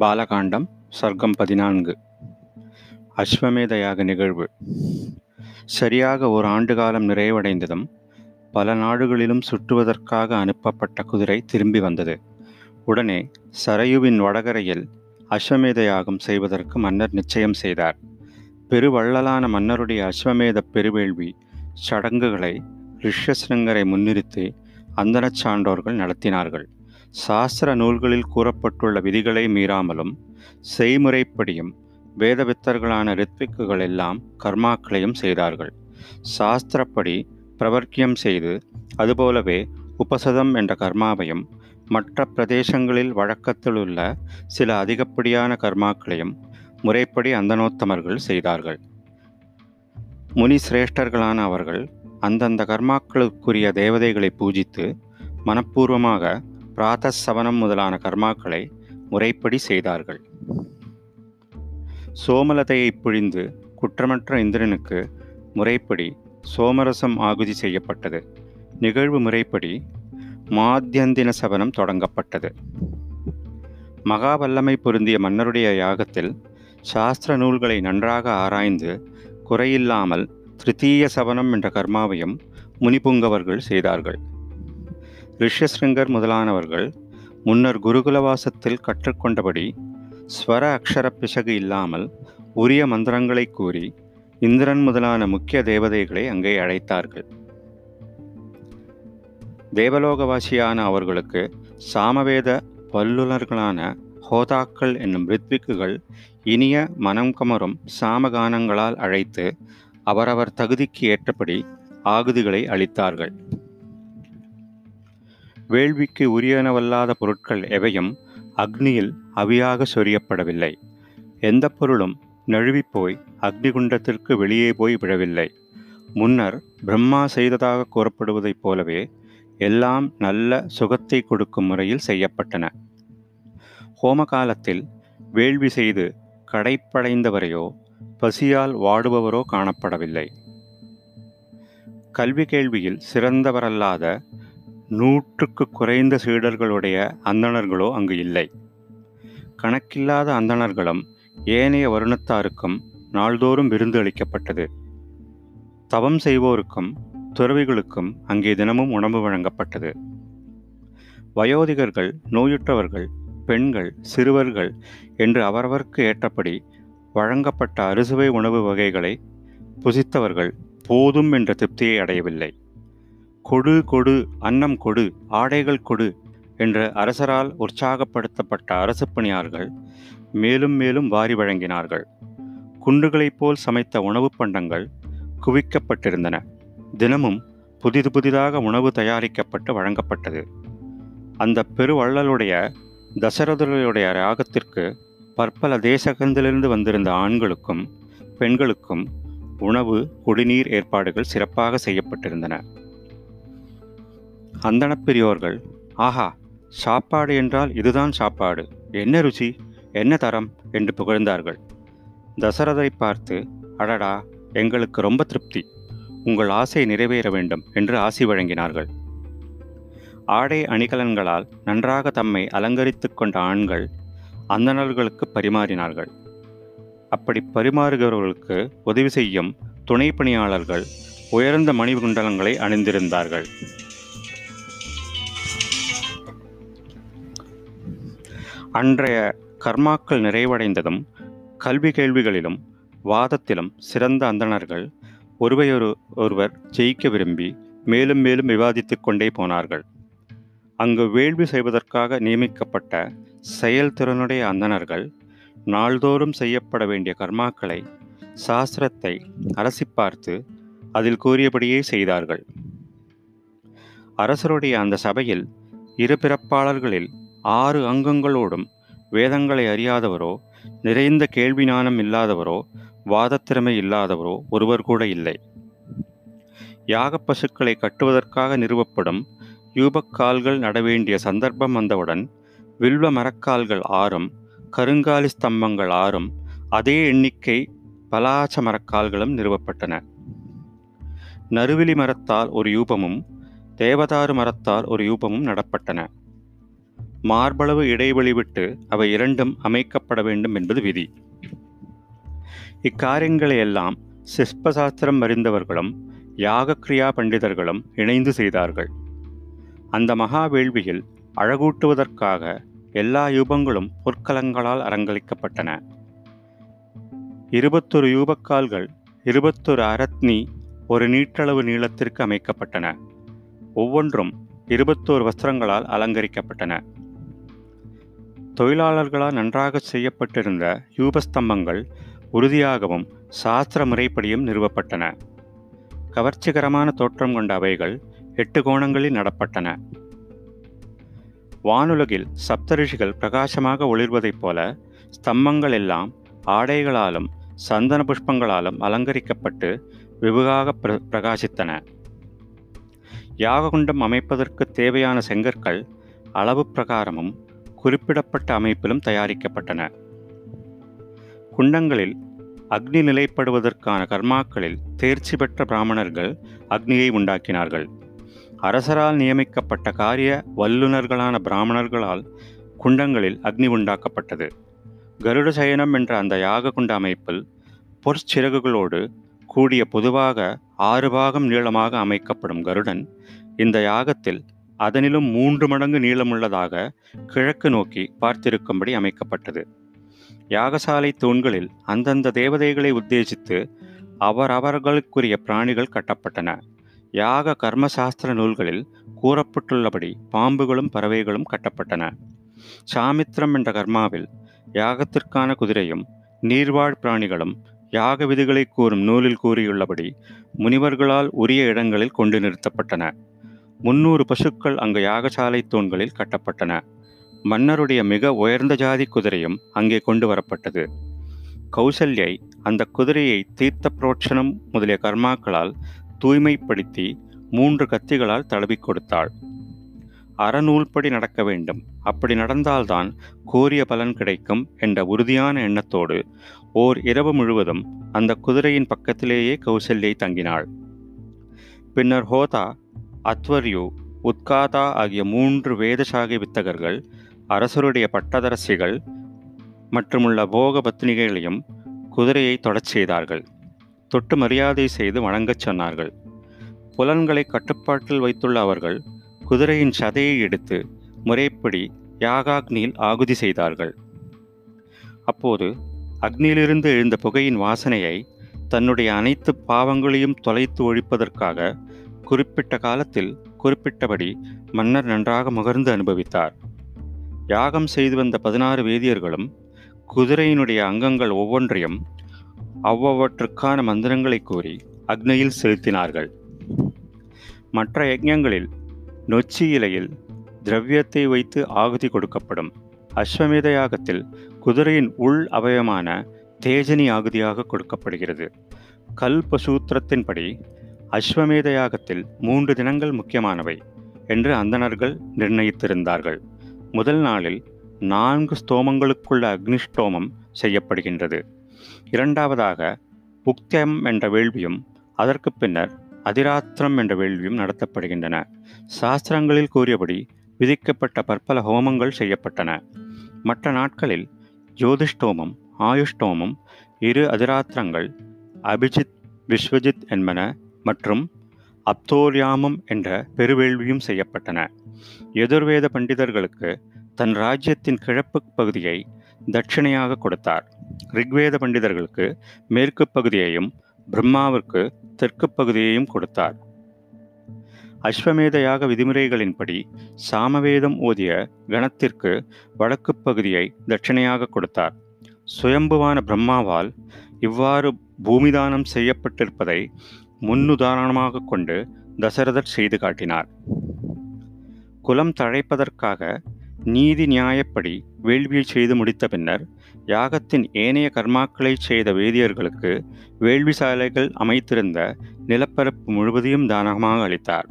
பாலகாண்டம் சர்க்கம் பதினான்கு. அஸ்வமேத யாக நிகழ்வு. சரியாக ஒரு ஆண்டு காலம் நிறைவடைந்ததும் பல நாடுகளிலும் சுற்றுவதற்காக அனுப்பப்பட்ட குதிரை திரும்பி வந்தது. உடனே சரையுவின் வடகரையில் அஸ்வமேத யாகம் செய்வதற்கு மன்னர் நிச்சயம் செய்தார். பெருவள்ளலான மன்னருடைய அஸ்வமேத பெருவேள்வி சடங்குகளை ரிஷ்யசிருங்கரை முன்னிறுத்தி அந்தனச் சான்றோர்கள் நடத்தினார்கள். சாஸ்திர நூல்களில் கூறப்பட்டுள்ள விதிகளை மீறாமலும் செய்முறைப்படியும் வேதவித்தர்களான ரித்விக்குகள் எல்லாம் கர்மாக்களையும் செய்தார்கள். சாஸ்திரப்படி பிரவர்க்கியம் செய்து அதுபோலவே உபசதம் என்ற கர்மாவையும் மற்ற பிரதேசங்களில் வழக்கத்தில் உள்ள சில அதிகப்படியான கர்மாக்களையும் முறைப்படி அந்தனோத்தமர்கள் செய்தார்கள். முனி சிரேஷ்டர்களான அவர்கள் அந்தந்த கர்மாக்களுக்குரிய தேவதைகளை பூஜித்து மனப்பூர்வமாக பிராத சவனம் முதலான கர்மாக்களை முறைப்படி செய்தார்கள். சோமலதையை பிழிந்து குற்றமற்ற இந்திரனுக்கு முறைப்படி சோமரசம் ஆகுதி செய்யப்பட்டது. நிகழ்வு முறைப்படி மாத்தியந்தின சவனம் தொடங்கப்பட்டது. மகாவல்லமை பொருந்திய மன்னருடைய யாகத்தில் சாஸ்திர நூல்களை நன்றாக ஆராய்ந்து குறையில்லாமல் திருத்தீய சவனம் என்ற கர்மாவையும் முனிபுங்கவர்கள் செய்தார்கள். ரிஷ்யசிருங்கர் முதலானவர்கள் முன்னர் குருகுலவாசத்தில் கற்றுக்கொண்டபடி ஸ்வர அக்ஷர பிசகு இல்லாமல் உரிய மந்திரங்களை கூறி இந்திரன் முதலான முக்கிய தேவதைகளை அங்கே அழைத்தார்கள். தேவலோகவாசியான அவர்களுக்கு சாமவேத வல்லுநர்களான ஹோதாக்கள் என்னும் ரித்விக்குகள் இனிய மனம் கமரும் சாமகானங்களால் அழைத்து அவரவர் தகுதிக்கு ஏற்றபடி ஆகுதிகளை அளித்தார்கள். வேள்விக்கு உரியனவல்லாத பொருட்கள் எவையும் அக்னியில் அவியாக சொரியப்படவில்லை. எந்த பொருளும் நழுவிப்போய் அக்னிகுண்டத்திற்கு வெளியே போய் விழவில்லை. முன்னர் பிரம்மா செய்ததாக கூறப்படுவதைப் போலவே எல்லாம் நல்ல சுகத்தை கொடுக்கும் முறையில் செய்யப்பட்டன. ஹோம காலத்தில் வேள்வி செய்து கடைப்படைந்தவரையோ பசியால் வாடுபவரோ காணப்படவில்லை. கல்வி கேள்வியில் சிறந்தவரல்லாத நூற்றுக்கு குறைந்த சீடர்களுடைய அந்தணர்களோ அங்கு இல்லை. கணக்கில்லாத அந்தணர்களும் ஏனைய வருணத்தாருக்கும் நாள்தோறும் விருந்து அளிக்கப்பட்டது. தவம் செய்வோருக்கும் துறவிகளுக்கும் அங்கே தினமும் உணவு வழங்கப்பட்டது. வயோதிகர்கள் நோயுற்றவர்கள் பெண்கள் சிறுவர்கள் என்று அவரவர்க்கு ஏற்றபடி வழங்கப்பட்ட அறுசுவை உணவு வகைகளை புசித்தவர்கள் போதும் என்ற திருப்தியை அடையவில்லை. கொடு கொடு அன்னம் கொடு ஆடைகள் கொடு என்ற அரசரால் உற்சாகப்படுத்தப்பட்ட அரசு பணியார்கள் மேலும் மேலும் வாரி வழங்கினார்கள். குண்டுகளைப் போல் சமைத்த உணவுப் பண்டங்கள் குவிக்கப்பட்டிருந்தன. தினமும் புதிது புதிதாக உணவு தயாரிக்கப்பட்டு வழங்கப்பட்டது. அந்த பெருவள்ளலுடைய தசரதருடைய ராகத்திற்கு பற்பல தேசகந்திலிருந்து வந்திருந்த ஆண்களுக்கும் பெண்களுக்கும் உணவு குடிநீர் ஏற்பாடுகள் சிறப்பாக செய்யப்பட்டிருந்தன. அந்தணப் பெரியோர்கள் ஆஹா சாப்பாடு என்றால் இதுதான் சாப்பாடு. என்ன ருச்சி என்ன தரம் என்று புகழ்ந்தார்கள். தசரதரை பார்த்து அடடா எங்களுக்கு ரொம்ப திருப்தி. உங்கள் ஆசை நிறைவேற வேண்டும் என்று ஆசி வழங்கினார்கள். ஆடை அணிகலன்களால் நன்றாக தம்மை அலங்கரித்து கொண்ட ஆண்கள் அந்தணர்களுக்கு பரிமாறினார்கள். அப்படி பரிமாறுகிறவர்களுக்கு உதவி செய்யும் துணை பணியாளர்கள் உயர்ந்த மணிகுண்டலங்களை அணிந்திருந்தார்கள். அன்றைய கர்மாக்கள் நிறைவடைந்ததும் கல்வி கேள்விகளிலும் வாதத்திலும் சிறந்த அந்தணர்கள் ஒருவையொரு ஒருவர் ஜெயிக்க விரும்பி மேலும் மேலும் விவாதித்து கொண்டே போனார்கள். அங்கு வேள்வி செய்வதற்காக நியமிக்கப்பட்ட செயல்திறனுடைய அந்தணர்கள் நாள்தோறும் செய்யப்பட வேண்டிய கர்மாக்களை சாஸ்திரத்தை அலசி பார்த்து அதில் கூறியபடியே செய்தார்கள். அரசருடைய அந்த சபையில் இரு பிறப்பாளர்களில் ஆறு அங்கங்களோடும் வேதங்களை அறியாதவரோ நிறைந்த கேள்வி ஞானம் இல்லாதவரோ வாதத்திறமை இல்லாதவரோ ஒருவர் கூட இல்லை. யாகப் பசுக்களை கட்டுவதற்காக நிறுவப்படும் யூபக்கால்கள் நடவேண்டிய சந்தர்ப்பம் வந்தவுடன் வில்வ மரக்கால்கள் ஆறும் கருங்காலி ஸ்தம்பங்கள் ஆறும் அதே எண்ணிக்கை பலாச்ச மரக்கால்களும் நிறுவப்பட்டன. நறுவிலி மரத்தால் ஒரு யூபமும் தேவதாரு மரத்தால் ஒரு யூபமும் நடப்பட்டன. மார்பளவு இடைவெளி விட்டு அவை இரண்டும் அமைக்கப்பட வேண்டும் என்பது விதி. இக்காரியங்களை எல்லாம் சிற்பசாஸ்திரம் அறிந்தவர்களும் யாகக்ரியா பண்டிதர்களும் இணைந்து செய்தார்கள். அந்த மகா வேள்வியில் அழகூட்டுவதற்காக எல்லா யூபங்களும் பொற்கலங்களால் அலங்கரிக்கப்பட்டன. இருபத்தொரு யூபக்கால்கள் இருபத்தொரு அரத்னி ஒரு நீட்டளவு நீளத்திற்கு அமைக்கப்பட்டன. ஒவ்வொன்றும் இருபத்தோரு வஸ்திரங்களால் அலங்கரிக்கப்பட்டன. தொழிலாளர்களால் நன்றாக செய்யப்பட்டிருந்த யூபஸ்தம்பங்கள் உறுதியாகவும் சாஸ்திர முறைப்படியும் நிறுவப்பட்டன. கவர்ச்சிகரமான தோற்றம் கொண்ட அவைகள் எட்டு கோணங்களில் நடப்பட்டன. வானுலகில் சப்தரிஷிகள் பிரகாசமாக ஒளிர்வதைப் போல ஸ்தம்பங்கள் எல்லாம் ஆடைகளாலும் சந்தன புஷ்பங்களாலும் அலங்கரிக்கப்பட்டு வெகுவாக பிர பிரகாசித்தன. யாககுண்டம் அமைப்பதற்கு தேவையான செங்கற்கள் அளவு பிரகாரமும் குறிப்பிடப்பட்ட அமைப்பிலும் தயாரிக்கப்பட்டன. குண்டங்களில் அக்னி நிலைப்படுவதற்கான கர்மாக்களில் தேர்ச்சி பெற்ற பிராமணர்கள் அக்னியை உண்டாக்கினார்கள். அரசரால் நியமிக்கப்பட்ட காரிய வல்லுநர்களான பிராமணர்களால் குண்டங்களில் அக்னி உண்டாக்கப்பட்டது. கருட சயனம் என்ற அந்த யாக குண்ட அமைப்பில் பொற்சிறகுகளோடு கூடிய பொதுவாக ஆறு பாகம் நீளமாக அமைக்கப்படும் கருடன் இந்த யாகத்தில் அதனிலும் மூன்று மடங்கு நீளமுள்ளதாக கிழக்கு நோக்கி பார்த்திருக்கும்படி அமைக்கப்பட்டது. யாகசாலை தூண்களில் அந்தந்த தேவதைகளை உத்தேசித்து அவரவர்களுக்குரிய பிராணிகள் கட்டப்பட்டன. யாக கர்மசாஸ்திர நூல்களில் கூறப்பட்டுள்ளபடி பாம்புகளும் பறவைகளும் கட்டப்பட்டன. சாமித்திரம் என்ற கர்மாவில் யாகத்திற்கான குதிரையும் நீர்வாழ் பிராணிகளும் யாக விதிகளை கூறும் நூலில் கூறியுள்ளபடி முனிவர்களால் உரிய இடங்களில் கொண்டு நிறுத்தப்பட்டன. முன்னூறு பசுக்கள் அங்கு யாகசாலை தூண்களில் கட்டப்பட்டன. மன்னருடைய மிக உயர்ந்த ஜாதி குதிரையும் அங்கே கொண்டு வரப்பட்டது. கௌசல்யை அந்த குதிரையை தீர்த்த புரோட்சணம் முதலிய கர்மாக்களால் தூய்மைப்படுத்தி மூன்று கத்திகளால் தடவிக் கொடுத்தாள். அறநூல்படி நடக்க வேண்டும். அப்படி நடந்தால்தான் கோரிய பலன் கிடைக்கும் என்ற உறுதியான எண்ணத்தோடு ஓர் இரவு முழுவதும் அந்த குதிரையின் பக்கத்திலேயே கௌசல்யை தங்கினாள். பின்னர் ஹோதா அத்வர்யு உத்காதா ஆகிய மூன்று வேதசாகி வித்தகர்கள் அரசருடைய பட்டதரசிகள் மற்றுமுள்ள போக பத்னிகளையும் குதிரையை தொடச் செய்தார்கள். தொட்டு மரியாதை செய்து வணங்கச் சொன்னார்கள். புலன்களை கட்டுப்பாட்டில் வைத்துள்ள அவர்கள் குதிரையின் சதையை எடுத்து முறைப்படி யாகாக்னியில் ஆகுதி செய்தார்கள். அப்போது அக்னியிலிருந்து எழுந்த புகையின் வாசனையை தன்னுடைய அனைத்து பாவங்களையும் தொலைத்து ஒழிப்பதற்காக குறிப்பிட்ட காலத்தில் குறிப்பிட்டபடி மன்னர் நன்றாக முகர்ந்து அனுபவித்தார். யாகம் செய்து வந்த பதினாறு வேதியர்களும் குதிரையினுடைய அங்கங்கள் ஒவ்வொன்றையும் அவ்வவற்றுக்கான மந்திரங்களை கூறி அக்னியில் செலுத்தினார்கள். மற்ற யஜ்ஞங்களில் நொச்சி இலையில் திரவியத்தை வைத்து ஆகுதி கொடுக்கப்படும் அஸ்வமேத யாகத்தில் குதிரையின் உள் அவயமான தேஜனி ஆகுதியாக கொடுக்கப்படுகிறது. கல்பசூத்திரத்தின்படி அஸ்வமேத யாகத்தில் மூன்று தினங்கள் முக்கியமானவை என்று அந்தணர்கள் நிர்ணயித்திருந்தார்கள். முதல் நாளில் நான்கு ஸ்தோமங்களுக்குள்ள அக்னிஷ்டோமம் செய்யப்படுகின்றது. இரண்டாவதாக புக்தம் என்ற வேள்வியும் அதற்கு பின்னர் அதிராத்திரம் என்ற வேள்வியும் நடத்தப்படுகின்றன. சாஸ்திரங்களில் கூறியபடி விதிக்கப்பட்ட பற்பல ஹோமங்கள் செய்யப்பட்டன. மற்ற நாட்களில் ஜோதிஷ்டோமம் ஆயுஷ்டோமம் இரு அதிராத்திரங்கள் அபிஜித் விஸ்வஜித் என்பன மற்றும் அப்தோரியாமம் என்ற பெருவேள்வியும் செய்யப்பட்டன. எதிர்வேத பண்டிதர்களுக்கு தன் ராஜ்யத்தின் கிழப்பு பகுதியை தட்சிணையாக கொடுத்தார். ரிக்வேத பண்டிதர்களுக்கு மேற்கு பகுதியையும் பிரம்மாவிற்கு தெற்கு பகுதியையும் கொடுத்தார். அஸ்வமேதையாக விதிமுறைகளின்படி சாமவேதம் ஓதிய கணத்திற்கு வடக்கு பகுதியை தட்சிணையாக கொடுத்தார். சுயம்புவான பிரம்மாவால் இவ்வாறு பூமிதானம் செய்யப்பட்டிருப்பதை முன்னுதாரணமாக கொண்டு தசரதர் செய்து காட்டினார். குலம் தழைப்பதற்காக நீதி நியாயப்படி வேள்வியை செய்து முடித்த பின்னர் யாகத்தின் ஏனைய கர்மாக்களை செய்த வேதியர்களுக்கு வேள்வி சாலைகள் அமைத்திருந்த நிலப்பரப்பு முழுவதையும் தானகமாக அளித்தார்.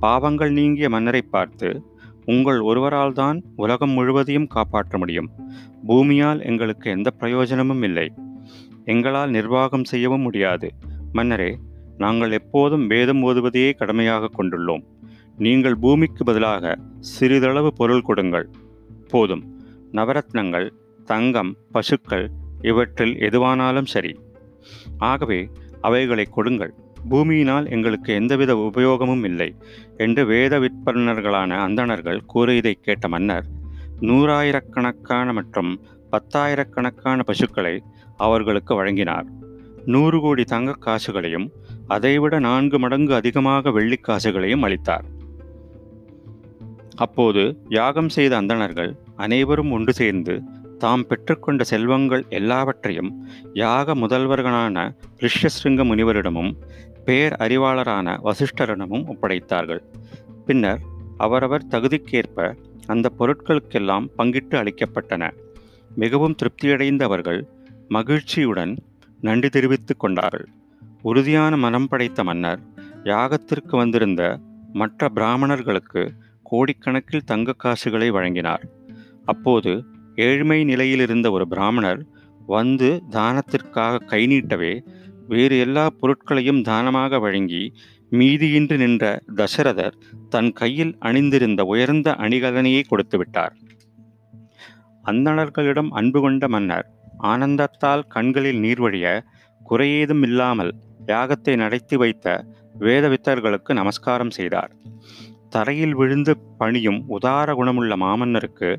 பாவங்கள் நீங்கிய மன்னரை பார்த்து உங்கள் ஒருவரால் தான் உலகம் முழுவதையும் காப்பாற்ற முடியும். பூமியால் எங்களுக்கு எந்த பிரயோஜனமும் இல்லை. எங்களால் நிர்வாகம் செய்யவும் முடியாது. மன்னரே நாங்கள் எப்போதும் வேதம் ஓதுவதையே கடமையாக கொண்டுள்ளோம். நீங்கள் பூமிக்கு பதிலாக சிறிதளவு பொருள் கொடுங்கள். போதும். நவரத்னங்கள் தங்கம் பசுக்கள் இவற்றில் எதுவானாலும் சரி. ஆகவே அவைகளை கொடுங்கள். பூமியினால் எங்களுக்கு எந்தவித உபயோகமும் இல்லை என்று வேத விற்பனர்களான அந்தணர்கள் கூறியதைக் கேட்ட மன்னர் நூறாயிரக்கணக்கான மற்றும் பத்தாயிரக்கணக்கான பசுக்களை அவர்களுக்கு வழங்கினார். நூறு கோடி தங்க காசுகளையும் அதைவிட நான்கு மடங்கு அதிகமாக வெள்ளிக்காசுகளையும் அளித்தார். அப்போது யாகம் செய்த அந்தணர்கள் அனைவரும் ஒன்று சேர்ந்து தாம் பெற்றுக்கொண்ட செல்வங்கள் எல்லாவற்றையும் யாக முதல்வர்களான ரிஷ்யசிருங்க முனிவரிடமும் பேர் அறிவாளரான வசிஷ்டரிடமும் ஒப்படைத்தார்கள். பின்னர் அவரவர் தகுதிக்கேற்ப அந்த பொருட்களுக்கெல்லாம் பங்கிட்டு அளிக்கப்பட்டன. மிகவும் திருப்தியடைந்த அவர்கள் மகிழ்ச்சியுடன் நன்றி தெரிவித்துக் கொண்டார்கள். உறுதியான மனம் படைத்த மன்னர் யாகத்திற்கு வந்திருந்த மற்ற பிராமணர்களுக்கு கோடிக்கணக்கில் தங்க காசுகளை வழங்கினார். அப்போது ஏழ்மை நிலையில் இருந்த ஒரு பிராமணர் வந்து தானத்திற்காக கை நீட்டவே வேறு எல்லா பொருட்களையும் தானமாக வழங்கி மீதியின்றி நின்ற தசரதர் தன் கையில் அணிந்திருந்த உயர்ந்த அணிகலனையை கொடுத்து விட்டார். அந்தணர்களிடம் அன்பு கொண்ட மன்னர் ஆனந்தத்தால் கண்களில் நீர்வழிய குறையேதும் இல்லாமல் யாகத்தை நடத்தி வைத்த வேதவித்தர்களுக்கு நமஸ்காரம் செய்தார். தரையில் விழுந்து பணியும் உதார குணமுள்ள மாமன்னருக்கு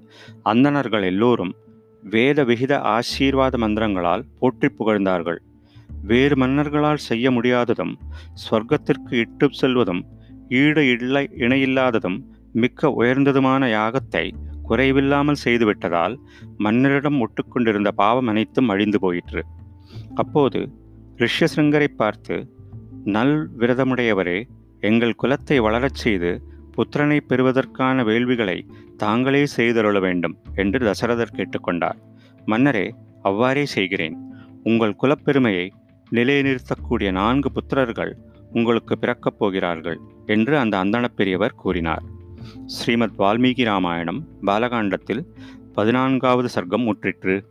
அந்தணர்கள் எல்லோரும் வேத விகித ஆசீர்வாத மந்திரங்களால் போற்றி புகழ்ந்தார்கள். வேறு மன்னர்களால் செய்ய முடியாததும் சொர்க்கத்திற்கு இட்டு செல்வதும் ஈடு இல்லை இணையில்லாததும் மிக்க உயர்ந்ததுமான யாகத்தை குறைவில்லாமல் செய்துவிட்டதால் மன்னரிடம் ஒட்டுக்கொண்டிருந்த பாவம் அனைத்தும் அழிந்து போயிற்று. அப்போது ரிஷ்யசிருங்கரை பார்த்து நல் விரதமுடையவரே எங்கள் குலத்தை வளரச் செய்து புத்திரனை பெறுவதற்கான வேள்விகளை தாங்களே செய்தருள வேண்டும் என்று தசரதர் கேட்டுக்கொண்டார். மன்னரே அவ்வாறே செய்கிறேன். உங்கள் குலப்பெருமையை நிலைநிறுத்தக்கூடிய நான்கு புத்திரர்கள் உங்களுக்கு பிறக்கப் போகிறார்கள் என்று அந்த அந்தணப் பெரியவர் கூறினார். ஸ்ரீமத் வால்மீகி ராமாயணம் பாலகாண்டத்தில் பதினான்காவது சர்க்கம் முற்றிற்று.